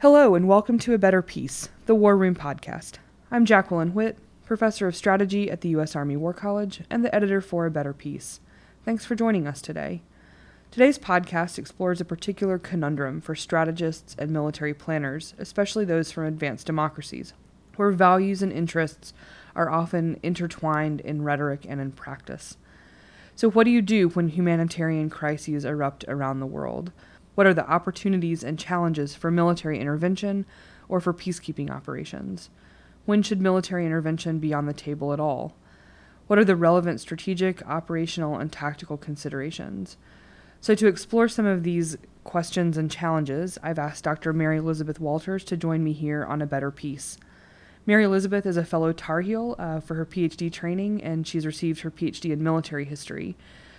Hello, and welcome to A Better Peace, the War Room podcast. I'm Jacqueline Whitt, professor of strategy at the U.S. Army War College and the editor for A Better Peace. Thanks for joining us today. Today's podcast explores a particular conundrum for strategists and military planners, especially those from advanced democracies, where values and interests are often intertwined in rhetoric and in practice. So, what do you do when humanitarian crises erupt around the world? What are the opportunities and challenges for military intervention or for peacekeeping operations? When should military intervention be on the table at all? What are the relevant strategic, operational, and tactical considerations? So, to explore some of these questions and challenges, I've asked Dr. Mary Elizabeth Walters to join me here on A Better Peace. Mary Elizabeth is a fellow Tar Heel uh, for her PhD training, and she's received her PhD in military history.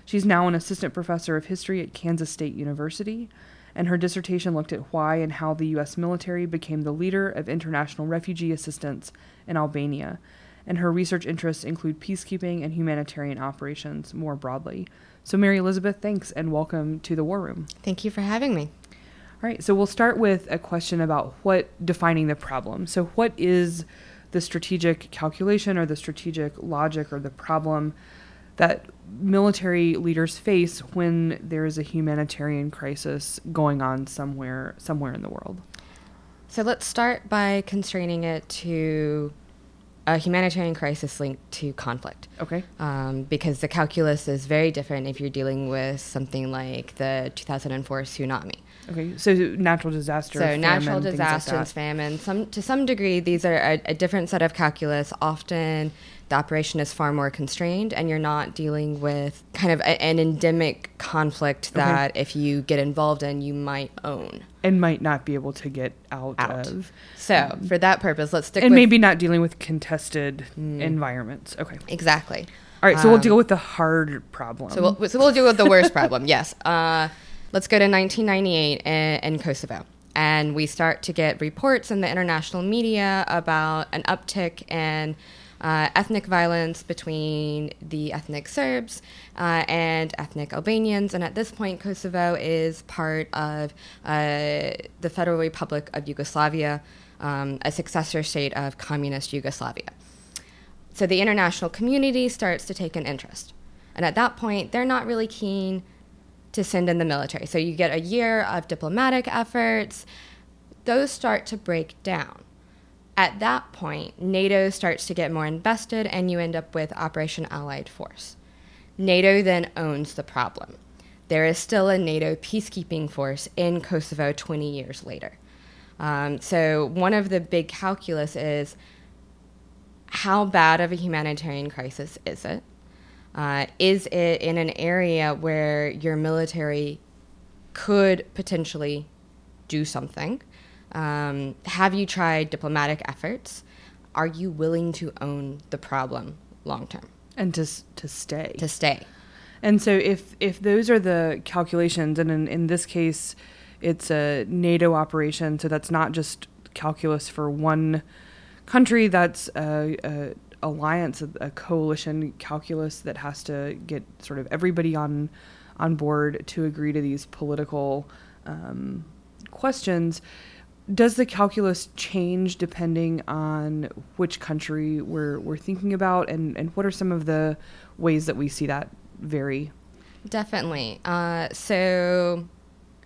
She's now an assistant professor of history at Kansas State University, and her dissertation looked at why and how the U.S. military became the leader of international refugee assistance in Albania. And her research interests include peacekeeping and humanitarian operations more broadly. So, Mary Elizabeth, thanks and welcome to the War Room. Thank you for having me. All right, so we'll start with a question about what defining the problem. So, what is the strategic calculation or the strategic logic or the problem that military leaders face when there is a humanitarian crisis going on somewhere somewhere in the world. So let's start by constraining it to a humanitarian crisis linked to conflict. Okay. Um, because the calculus is very different if you're dealing with something like the 2004 tsunami. Okay, so natural disaster. So famine, natural disasters, like famine. Some to some degree, these are a, a different set of calculus. Often, the operation is far more constrained, and you're not dealing with kind of a, an endemic conflict that if you get involved in, you might own. and might not be able to get out, Out. of, So, for that purpose, let's stick with and with maybe not dealing with contested environments. Okay. exactly. All right, so we'll Um, deal with the hard problem. So we'll, so we'll deal with the worst problem. Yes. Uh, let's go to 1998 in, in Kosovo. And we start to get reports in the international media about an uptick in uh, ethnic violence between the ethnic Serbs uh, and ethnic Albanians. And at this point, Kosovo is part of uh, the Federal Republic of Yugoslavia, um, a successor state of communist Yugoslavia. So the international community starts to take an interest. And at that point, they're not really keen to send in the military. So you get a year of diplomatic efforts, those start to break down. At that point, NATO starts to get more invested, and you end up with Operation Allied Force. NATO then owns the problem. There is still a NATO peacekeeping force in Kosovo 20 years later. Um, so, one of the big calculus is how bad of a humanitarian crisis is it? Uh, is it in an area where your military could potentially do something? Um, have you tried diplomatic efforts? Are you willing to own the problem long term and to to stay. to stay? And so if if those are the calculations, and in, in this case, it's a NATO operation, so that's not just calculus for one country. That's a, a alliance, a, a coalition calculus that has to get sort of everybody on on board to agree to these political um, questions. Does the calculus change depending on which country we're, we're thinking about, and, and what are some of the ways that we see that vary? Definitely. Uh, so,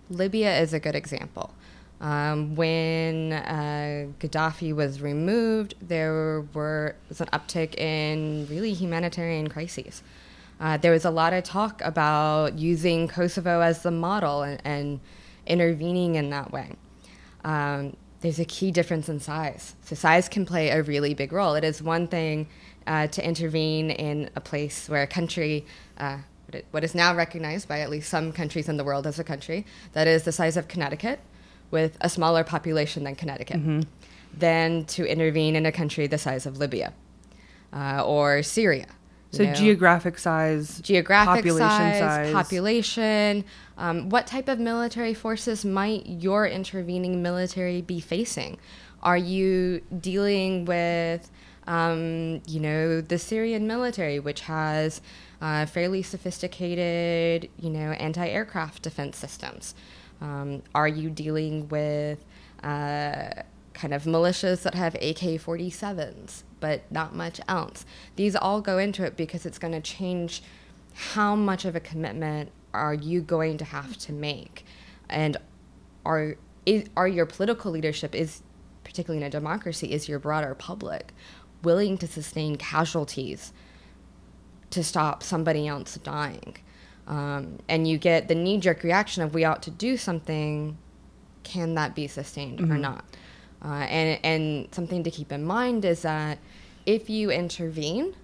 Libya is a good example. Um, when uh, Gaddafi was removed, there were was an uptick in really humanitarian crises. Uh, there was a lot of talk about using Kosovo as the model and, and intervening in that way. Um, there's a key difference in size. So size can play a really big role. It is one thing uh, to intervene in a place where a country, uh, what is now recognized by at least some countries in the world as a country, that is the size of Connecticut, with a smaller population than Connecticut than to intervene in a country the size of Libya uh, or Syria. So know? geographic size, geographic population size, size. population. Um, what type of military forces might your intervening military be facing? Are you dealing with, um, you know, the Syrian military, which has uh, fairly sophisticated, you know, anti-aircraft defense systems? Um, are you dealing with uh, kind of militias that have AK 47s, but not much else. These all go into it because it's going to change how much of a commitment are you going to have to make. And are, is, are your political leadership, is particularly in a democracy, is your broader public willing to sustain casualties to stop somebody else dying? Um, and you get the knee jerk reaction of we ought to do something. Can that be sustained or not? Uh, and, and something to keep in mind is that if you intervene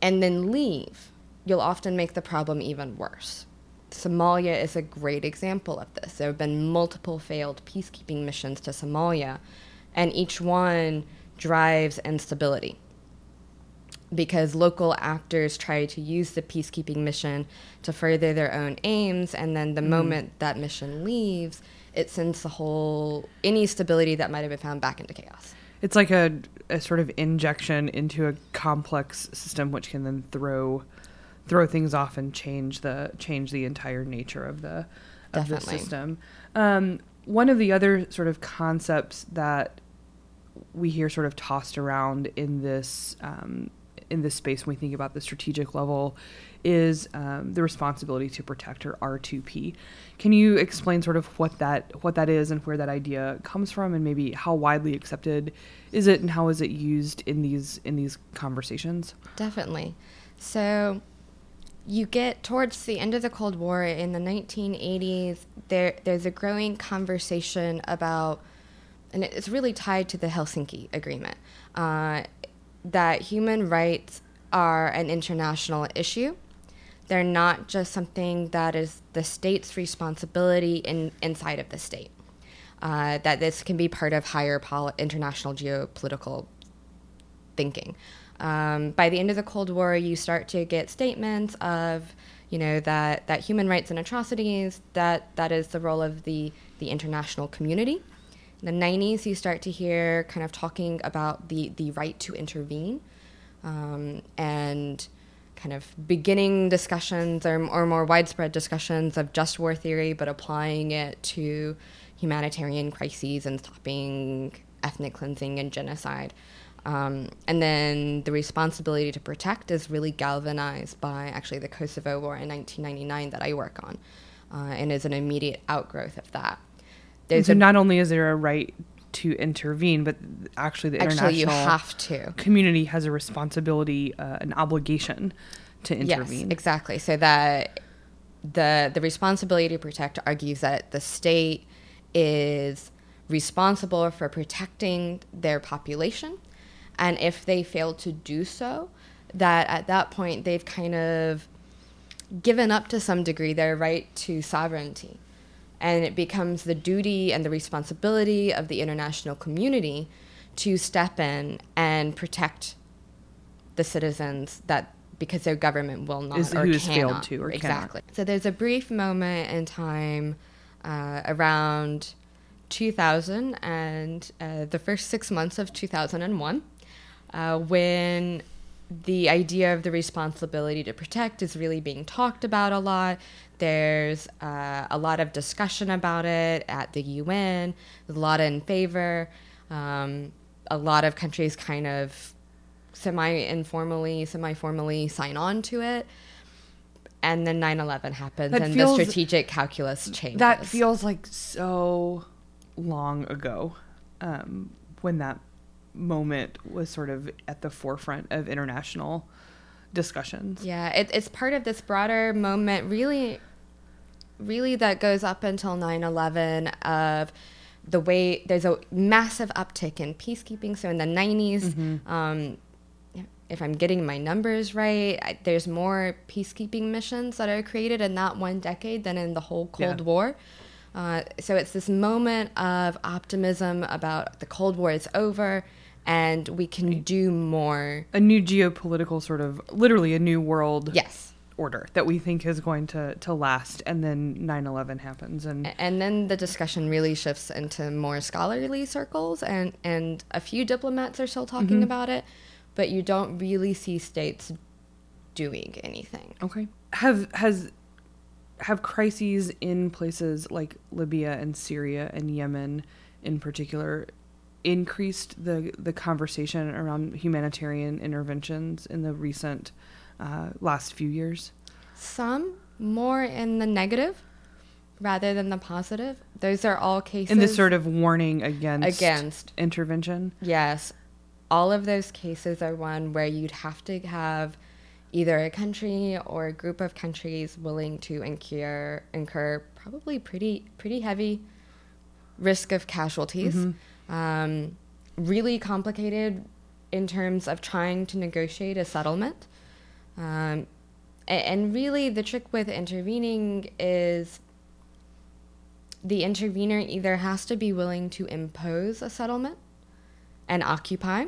and then leave, you'll often make the problem even worse. Somalia is a great example of this. There have been multiple failed peacekeeping missions to Somalia, and each one drives instability because local actors try to use the peacekeeping mission to further their own aims, and then the mm. moment that mission leaves, it sends the whole any stability that might have been found back into chaos. It's like a, a sort of injection into a complex system, which can then throw throw things off and change the change the entire nature of the of the system. Um, one of the other sort of concepts that we hear sort of tossed around in this um, in this space when we think about the strategic level is um, the responsibility to protect or R2P. Can you explain sort of what that what that is and where that idea comes from and maybe how widely accepted is it and how is it used in these in these conversations? Definitely. So you get towards the end of the Cold War in the 1980s, there there's a growing conversation about, and it's really tied to the Helsinki Agreement, uh, that human rights are an international issue. They're not just something that is the state's responsibility in, inside of the state. Uh, that this can be part of higher pol- international geopolitical thinking. Um, by the end of the Cold War, you start to get statements of, you know, that, that human rights and atrocities, that, that is the role of the, the international community. The 90s, you start to hear kind of talking about the, the right to intervene um, and kind of beginning discussions or, or more widespread discussions of just war theory, but applying it to humanitarian crises and stopping ethnic cleansing and genocide. Um, and then the responsibility to protect is really galvanized by actually the Kosovo War in 1999 that I work on, uh, and is an immediate outgrowth of that. There's so a, not only is there a right to intervene, but actually the actually you international have to. community has a responsibility, uh, an obligation to intervene. Yes, exactly. So that the the responsibility to protect argues that the state is responsible for protecting their population, and if they fail to do so, that at that point they've kind of given up to some degree their right to sovereignty. And it becomes the duty and the responsibility of the international community to step in and protect the citizens that because their government will not Is- or who has failed to or cannot. exactly. So there's a brief moment in time uh, around 2000 and uh, the first six months of 2001 uh, when the idea of the responsibility to protect is really being talked about a lot. There's uh, a lot of discussion about it at the UN, there's a lot in favor. Um, a lot of countries kind of semi informally, semi formally sign on to it. And then 9 11 happens That and feels- the strategic calculus changes. That feels like so long ago um, when that moment was sort of at the forefront of international discussions. Yeah, it, it's part of this broader moment, really, really that goes up until 9 11 of the way there's a massive uptick in peacekeeping. So in the 90s, um, if I'm getting my numbers right, I, there's more peacekeeping missions that are created in that one decade than in the whole Cold Yeah. War. Uh, so it's this moment of optimism about the Cold War is over and we can do more. A new geopolitical sort of, literally a new world Yes. Order that we think is going to, to last. And then 9 11 happens. And And then the discussion really shifts into more scholarly circles, and, and a few diplomats are still talking mm-hmm. about it, but you don't really see states doing anything. Okay. Have has have crises in places like Libya and Syria and Yemen in particular increased the the conversation around humanitarian interventions in the recent uh, last few years? Some more in the negative rather than the positive. Those are all cases. In this sort of warning against Against. intervention. Yes. All of those cases are one where you'd have to have either a country or a group of countries willing to incur incur probably pretty pretty heavy risk of casualties. Um, really complicated in terms of trying to negotiate a settlement. Um, and really, the trick with intervening is the intervener either has to be willing to impose a settlement and occupy,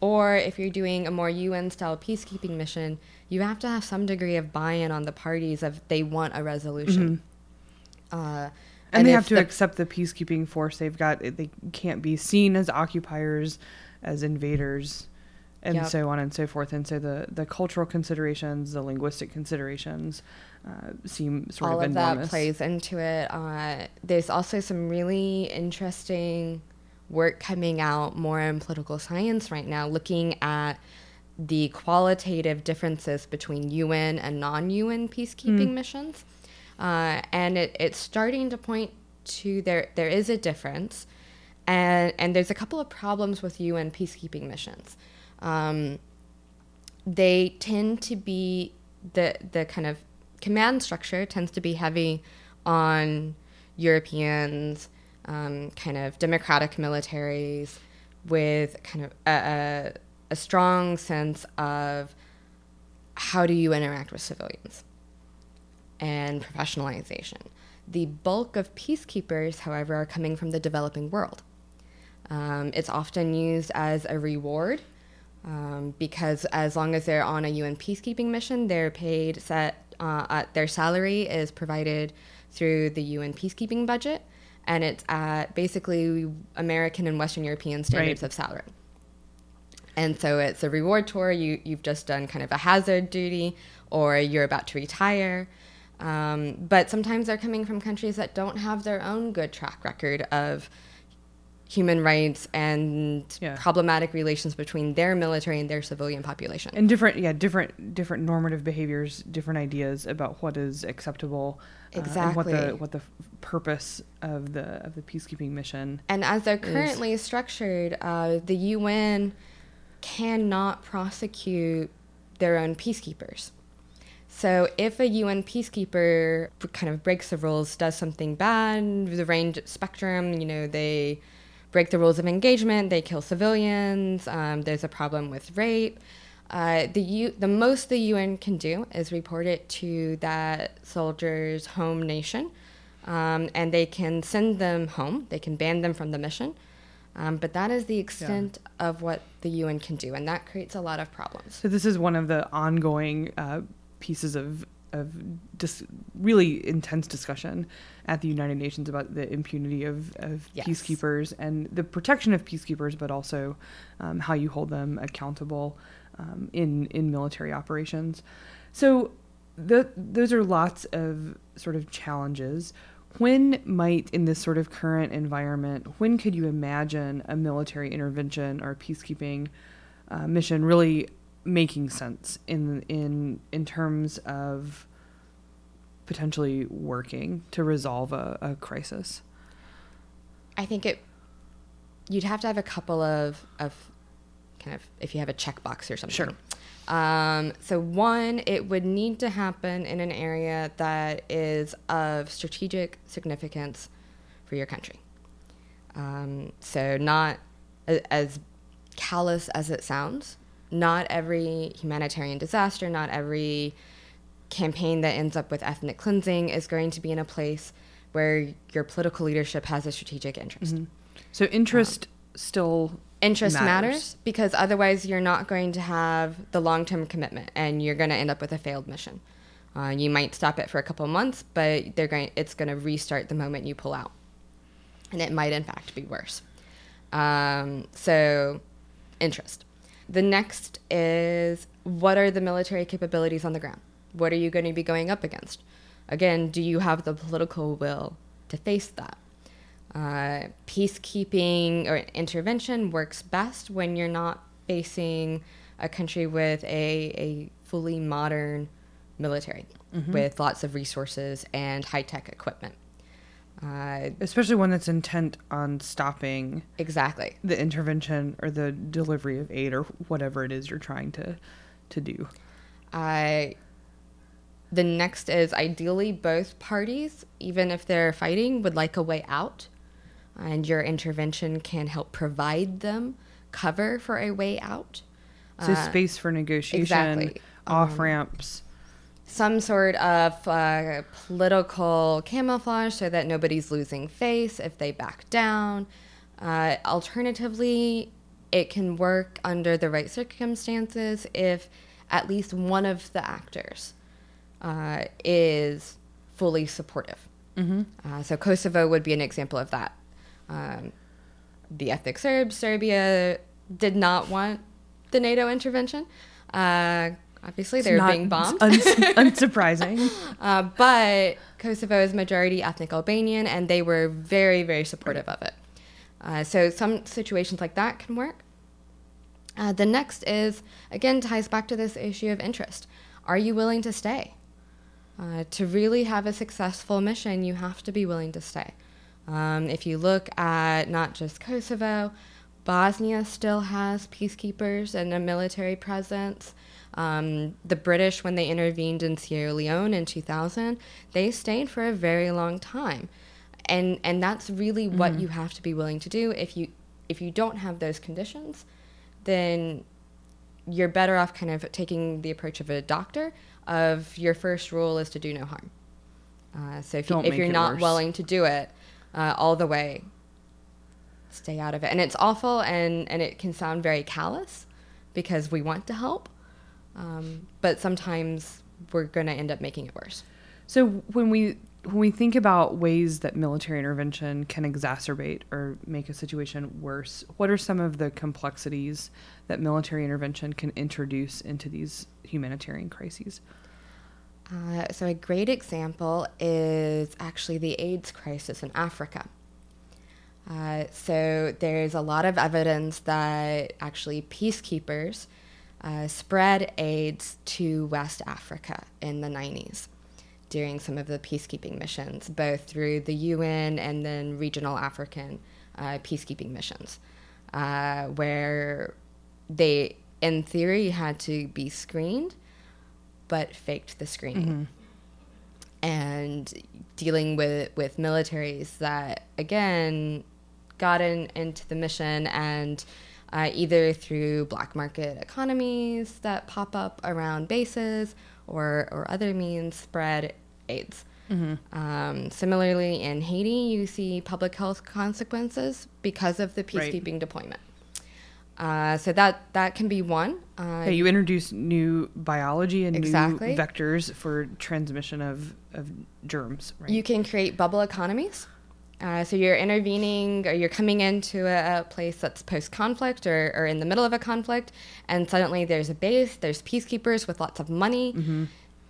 or if you're doing a more UN style peacekeeping mission, you have to have some degree of buy in on the parties of they want a resolution. Uh, And, they have to the- accept the peacekeeping force they've got. They can't be seen as occupiers, as invaders, and Yep. so on and so forth. And so the, the cultural considerations, the linguistic considerations, uh, seem sort all of of enormous. that plays into it. Uh, there's also some really interesting work coming out more in political science right now, looking at the qualitative differences between UN and non-UN peacekeeping missions, uh, and it, it's starting to point to there there is a difference, and and there's a couple of problems with UN peacekeeping missions. Um, they tend to be the the kind of command structure tends to be heavy on Europeans, um, kind of democratic militaries with kind of a, a, a strong sense of how do you interact with civilians and professionalization. The bulk of peacekeepers, however, are coming from the developing world. Um, it's often used as a reward um, because as long as they're on a UN peacekeeping mission, they're paid set. Uh, uh, their salary is provided through the UN peacekeeping budget, and it's at basically American and Western European standards Right. of salary. And so it's a reward tour. You you've just done kind of a hazard duty, or you're about to retire. Um, but sometimes they're coming from countries that don't have their own good track record of human rights and Yeah. problematic relations between their military and their civilian population. and different, yeah, different, different normative behaviors, different ideas about what is acceptable, uh, and what the what the purpose of the of the peacekeeping mission. And as they're currently structured, uh, the UN cannot prosecute their own peacekeepers. So if a UN peacekeeper kind of breaks the rules, does something bad, the range spectrum, you know, they break the rules of engagement, they kill civilians, um, there's a problem with rape. Uh, the U- the most the UN can do is report it to that soldier's home nation, um, and they can send them home. They can ban them from the mission, um, but that is the extent of what the UN can do, and that creates a lot of problems. So this is one of the ongoing uh, pieces of of dis- really intense discussion at the United Nations about the impunity of, of Yes. peacekeepers and the protection of peacekeepers, but also um, how you hold them accountable um, in in military operations. So the, those are lots of sort of challenges. When might, in this sort of current environment, when could you imagine a military intervention or peacekeeping uh, mission really making sense in in in terms of potentially working to resolve a, a crisis? I think it. You'd have to have a couple of of kind of if you have a checkbox or something. Sure. Um, so one, it would need to happen in an area that is of strategic significance for your country. Um, so not as callous as it sounds. Not every humanitarian disaster, not every campaign that ends up with ethnic cleansing is going to be in a place where your political leadership has a strategic interest. So interest still Interest matters. matters. because otherwise you're not going to have the long term commitment and you're going to end up with a failed mission. Uh, you might stop it for a couple months, but they're going. It's going to restart the moment you pull out, and it might in fact be worse. Um, so, interest. The next is what are the military capabilities on the ground? What are you going to be going up against? Again, do you have the political will to face that? Uh, peacekeeping or intervention works best when you're not facing a country with a, a fully modern military with lots of resources and high tech equipment. Uh, especially one that's intent on stopping exactly. the intervention or the delivery of aid or whatever it is you're trying to to do. Uh, the next is ideally both parties, even if they're fighting, would like a way out, and your intervention can help provide them cover for a way out. So Uh, space for negotiation, exactly. off ramps. Some sort of uh, political camouflage so that nobody's losing face if they back down. Uh, alternatively, it can work under the right circumstances if at least one of the actors uh, is fully supportive. Uh, so Kosovo would be an example of that. Um, the ethnic Serbs, Serbia did not want the NATO intervention. Uh, obviously, they were Not being bombed. uns- unsurprising. Uh, but Kosovo is majority ethnic Albanian, and they were very, very supportive of it. Uh, so some situations like that can work. Uh, the next is again ties back to this issue of interest. Are you willing to stay? Uh, to really have a successful mission, you have to be willing to stay. Um, if you look at not just Kosovo, Bosnia still has peacekeepers and a military presence. Um, the British, when they intervened in Sierra Leone in 2000, they stayed for a very long time, and and that's really what you have to be willing to do. If you if you don't have those conditions, then you're better off kind of taking the approach of a doctor of your first rule is to do no harm. Uh, so if, you, if you're not worse. willing to do it uh, all the way, stay out of it. And it's awful and, and it can sound very callous because we want to help. Um, but sometimes we're going to end up making it worse. So when we when we think about ways that military intervention can exacerbate or make a situation worse, what are some of the complexities that military intervention can introduce into these humanitarian crises? Uh, so, a great example is actually the AIDS crisis in Africa. Uh, so, there's a lot of evidence that actually peacekeepers uh, spread AIDS to West Africa in the 90s during some of the peacekeeping missions, both through the UN and then regional African uh, peacekeeping missions, uh, where they, in theory, had to be screened but faked the screening. And dealing with, with militaries that, again, got in, into the mission and uh, either through black market economies that pop up around bases or, or other means spread AIDS. Um, similarly, in Haiti, you see public health consequences because of the Right. peacekeeping deployment. Uh, so that that can be one. Uh, Yeah, you introduce new biology and Exactly. new vectors for transmission of, of germs, right? You can create bubble economies. Uh, so you're intervening or you're coming into a, a place that's post conflict or, or in the middle of a conflict, and suddenly there's a base, there's peacekeepers with lots of money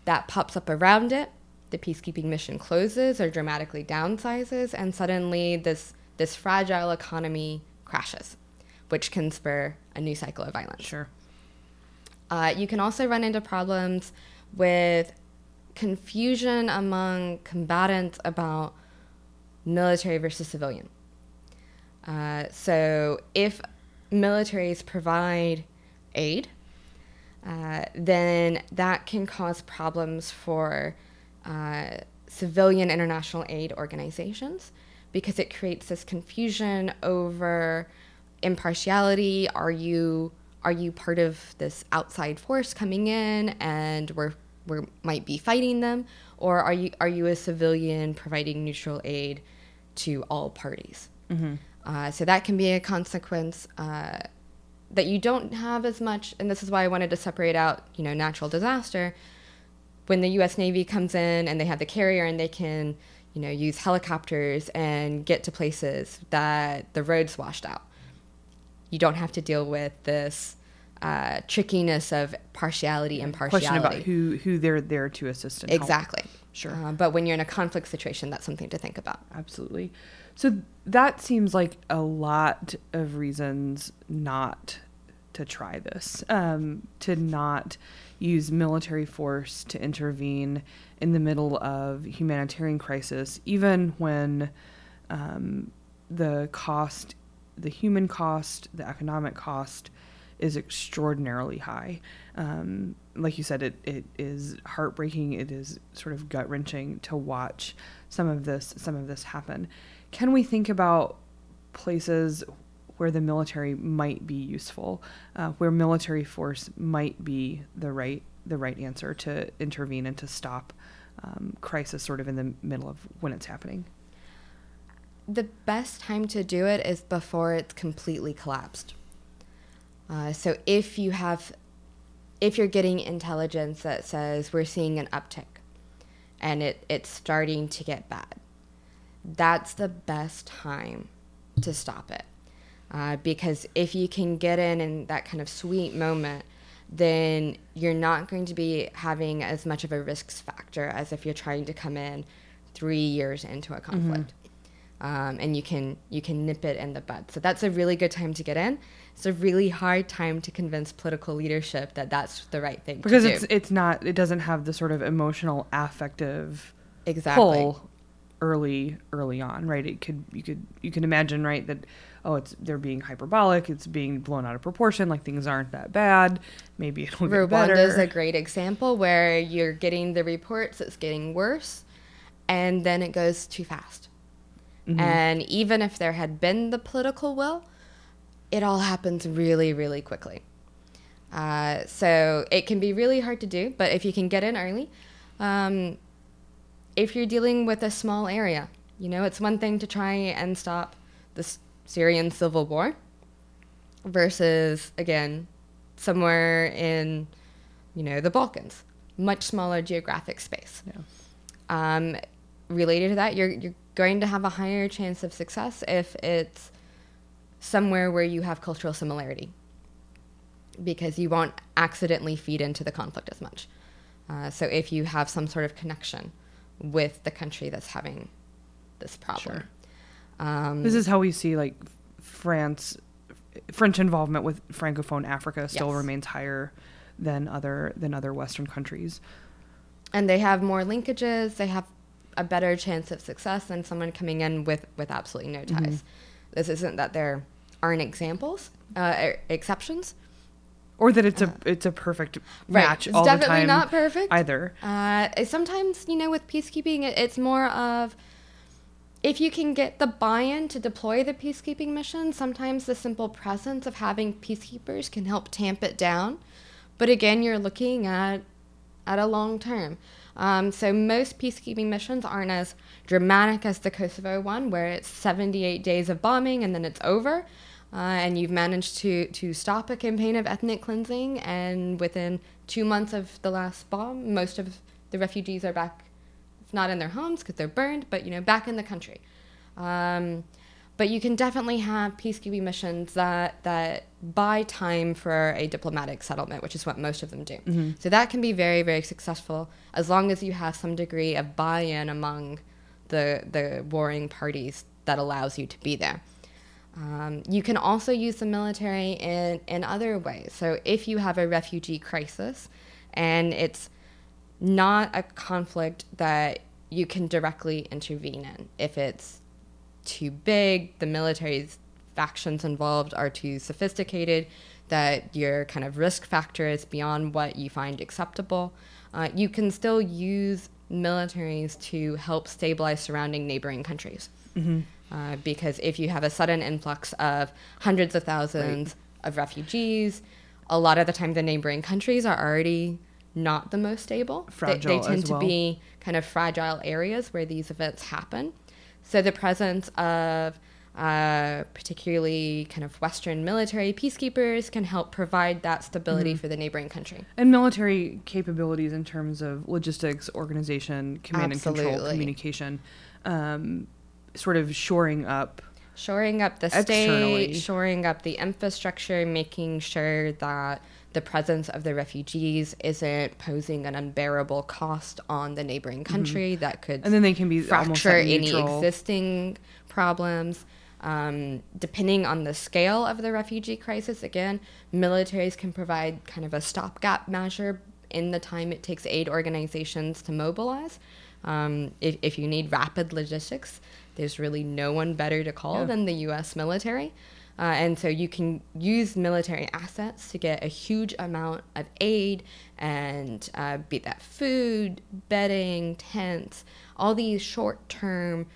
that pops up around it. The peacekeeping mission closes or dramatically downsizes, and suddenly this, this fragile economy crashes, which can spur a new cycle of violence. sure. Uh, you can also run into problems with confusion among combatants about military versus civilian. Uh, so, if militaries provide aid, uh, then that can cause problems for uh, civilian international aid organizations because it creates this confusion over impartiality. Are you are you part of this outside force coming in and we're were might be fighting them, or are you are you a civilian providing neutral aid to all parties? Uh, so that can be a consequence uh, that you don't have as much, and this is why I wanted to separate out, you know, natural disaster. When the U.S. Navy comes in and they have the carrier and they can, you know, use helicopters and get to places that the roads washed out. You don't have to deal with this uh, trickiness of partiality and partiality. Question about who who they're there to assist and help. exactly. Sure. Uh, but when you're in a conflict situation, that's something to think about. Absolutely. So that seems like a lot of reasons not to try this, um, to not use military force to intervene in the middle of humanitarian crisis, even when um, the cost, the human cost, the economic cost is extraordinarily high. Um, like you said, it, it is heartbreaking. It is sort of gut wrenching to watch some of this some of this happen. Can we think about places where the military might be useful, uh, where military force might be the right the right answer to intervene and to stop um, crisis sort of in the middle of when it's happening? The best time to do it is before it's completely collapsed. Uh, so if you have, if you're getting intelligence that says we're seeing an uptick, and it, it's starting to get bad, that's the best time to stop it. Uh, because if you can get in in that kind of sweet moment, then you're not going to be having as much of a risk factor as if you're trying to come in three years into a conflict. Um, and you can you can nip it in the bud. So that's a really good time to get in. It's a really hard time to convince political leadership that that's the right thing Because to it's it's not it doesn't have the sort of emotional affective exactly pull early early on, right? It could you could you can imagine, right, that oh, it's they're being hyperbolic, it's being blown out of proportion, like things aren't that bad. Maybe it'll get better. Rwanda is a great example where you're getting the reports it's getting worse, and then it goes too fast. Mm-hmm. And even if there had been the political will, it all happens really, really quickly. Uh, so it can be really hard to do, but if you can get in early, um, if you're dealing with a small area, you know, it's one thing to try and stop the S- Syrian civil war versus, again, somewhere in, you know, the Balkans, much smaller geographic space. Yeah. Um, related to that, you're, you're going to have a higher chance of success if it's somewhere where you have cultural similarity because you won't accidentally feed into the conflict as much. Uh, so if you have some sort of connection with the country that's having this problem. Um, This is how we see like France French involvement with francophone Africa still Yes. remains higher than other than other western countries. and they have more linkages. They have a better chance of success than someone coming in with, with absolutely no ties. Mm-hmm. This isn't that there aren't examples, uh, exceptions. Or that it's a it's a perfect Right. match It's all the definitely time not perfect. either. Uh, sometimes, you know, with peacekeeping, it, it's more of if you can get the buy-in to deploy the peacekeeping mission. Sometimes the simple presence of having peacekeepers can help tamp it down. But again, you're looking at at a long term. Um, so most peacekeeping missions aren't as dramatic as the Kosovo one, where it's 78 days of bombing and then it's over. Uh, and you've managed to, to stop a campaign of ethnic cleansing, and within two months of the last bomb, most of the refugees are back, not in their homes because they're burned, but you know back in the country. Um, but you can definitely have peacekeeping missions that that buy time for a diplomatic settlement, which is what most of them do. So that can be very very successful as long as you have some degree of buy-in among the the warring parties that allows you to be there. Um, you can also use the military in, in other ways. So, if you have a refugee crisis and it's not a conflict that you can directly intervene in, if it's too big, the military's factions involved are too sophisticated, that your kind of risk factor is beyond what you find acceptable, uh, you can still use militaries to help stabilize surrounding neighboring countries. Uh, because if you have a sudden influx of hundreds of thousands of refugees, a lot of the time the neighboring countries are already not the most stable. Fragile they, they tend as to be kind of fragile areas where these events happen. So the presence of uh, particularly kind of Western military peacekeepers can help provide that stability Mm-hmm. for the neighboring country. And military capabilities in terms of logistics, organization, command and control, communication, um, sort of shoring up. shoring up the state, shoring up the infrastructure, making sure that the presence of the refugees isn't posing an unbearable cost on the neighboring country that could Mm-hmm. And then they can be fracture any existing problems. Um, depending on the scale of the refugee crisis, again, militaries can provide kind of a stopgap measure in the time it takes aid organizations to mobilize. Um, if, if you need rapid logistics, there's really no one better to call Yeah. than the U.S. military. Uh, and so you can use military assets to get a huge amount of aid and uh, be that food, bedding, tents, all these short term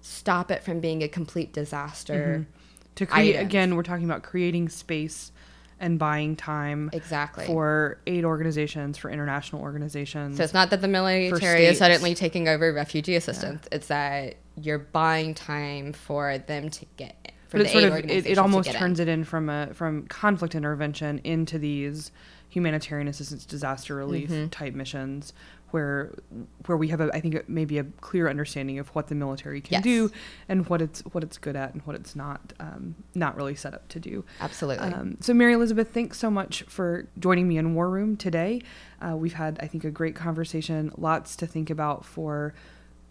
stop it from being a complete disaster. to create items. again we're talking about creating space and buying time Exactly. for aid organizations for international organizations So it's not that the military is suddenly taking over refugee assistance. It's that you're buying time for them to get for but it sort of it, it almost get in. turns it in from a from conflict intervention into these humanitarian assistance disaster relief Mm-hmm. type missions where where we have a I think maybe a clear understanding of what the military can Yes. do and what it's what it's good at and what it's not um, not really set up to do. Absolutely. Um, so, Mary Elizabeth, thanks so much for joining me in War Room today. Uh, we've had, I think, a great conversation, lots to think about for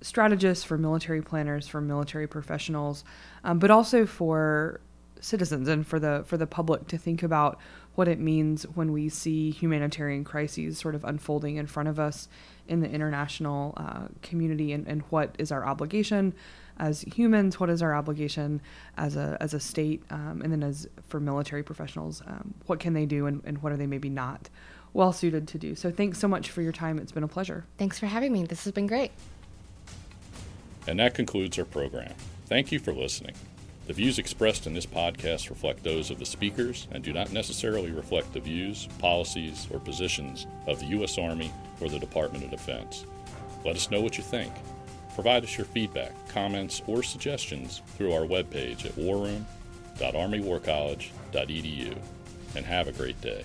strategists, for military planners, for military professionals, um, but also for citizens and for the for the public to think about what it means when we see humanitarian crises sort of unfolding in front of us in the international uh, community and, and what is our obligation as humans what is our obligation as a as a state um, and then as for military professionals um, what can they do and, and what are they maybe not well suited to do so thanks so much for your time it's been a pleasure Thanks for having me. This has been great. And that concludes our program. Thank you for listening. The views expressed in this podcast reflect those of the speakers and do not necessarily reflect the views, policies, or positions of the U.S. Army or the Department of Defense. Let us know what you think. Provide us your feedback, comments, or suggestions through our webpage at warroom.armywarcollege.edu. And have a great day.